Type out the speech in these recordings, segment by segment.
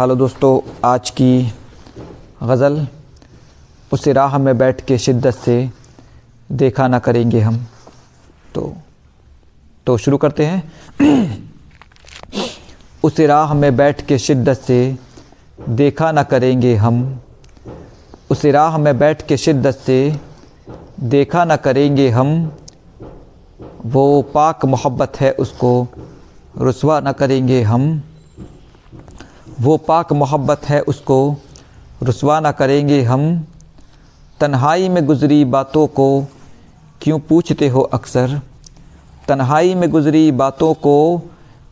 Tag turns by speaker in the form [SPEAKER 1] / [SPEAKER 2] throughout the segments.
[SPEAKER 1] Hello दोस्तों, आज की गज़ल, उस राह में बैठ के शिद्दत से देखा ना करेंगे हम। तो तो शुरू करते हैं। उस राह में बैठ के शिद्दत से देखा ना करेंगे हम। उस राह में बैठ के शिद्दत से देखा ना करेंगे हम। वो पाक मोहब्बत है, उसको रुसवा ना करेंगे हम। वो पाक मोहब्बत है उसको रुसवा ना करेंगे हम। तन्हाई में गुज़री बातों को क्यों पूछते हो अक्सर? तन्हाई में गुज़री बातों को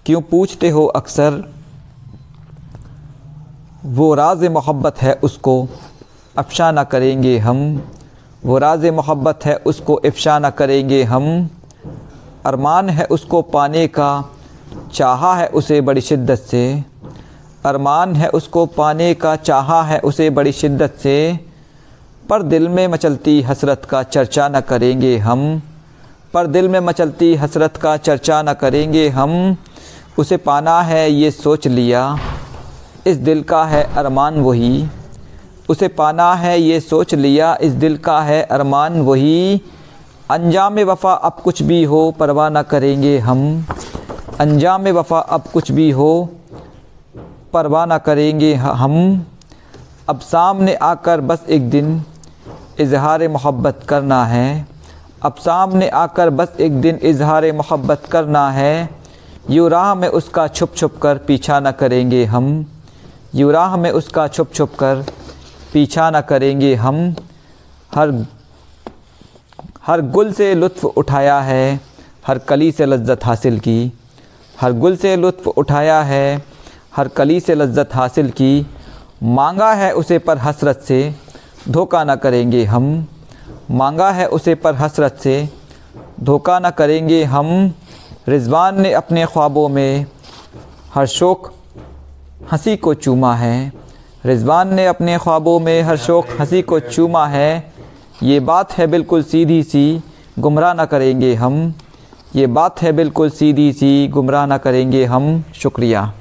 [SPEAKER 1] क्यों पूछते हो अक्सर? वो राज मोहब्बत है उसको अफशा ना करेंगे हम। वो राज मोहब्बत है उसको अफशा ना करेंगे हम। अरमान है उसको पाने का, चाहा है उसे बड़ी शिद्दत से। अरमान है उसको पाने का चाहा है, उसे बड़ी शिद्दत से। पर दिल में मचलती हसरत का चर्चा न करेंगे हम। पर दिल में मचलती हसरत का चर्चा न करेंगे हम। उसे पाना है, ये सोच लिया। इस दिल का है अरमान वही। उसे पाना है, ये सोच लिया। इस दिल का है अरमान वही। अंजाम वफ़ा अब कुछ भी हो, परवाह ना करेंगे हम। अंजाम वफ़ा अब कुछ भी हो परवाह ना करेंगे। हम अब सामने आकर बस एक दिन इजहार मोहब्बत करना है। अब सामने आकर बस एक दिन इजहार मोहब्बत करना है। यू राह में उसका छुप छुप कर पीछा ना करेंगे हम। यू राह में उसका छुप छुप कर पीछा ना करेंगे हम। हर हर गुल से लुत्फ़ उठाया है। हर कली से लज्जत हासिल की। हर गुल से लुत्फ़ उठाया है। हर कली से लज्जत हासिल की। मांगा है उसे पर हसरत से, धोखा ना करेंगे हम। मांगा है उसे पर हसरत से, धोखा ना करेंगे हम। रिजवान ने अपने ख्वाबों में हर शोक, हँसी को चूमा है। रिजवान ने अपने ख्वाबों में हर शोक, हँसी को चूमा है। ये बात है बिल्कुल सीधी सी, गुमराह ना करेंगे हम। ये बात है बिल्कुल सीधी सी, गुमराह ना करेंगे हम। शुक्रिया।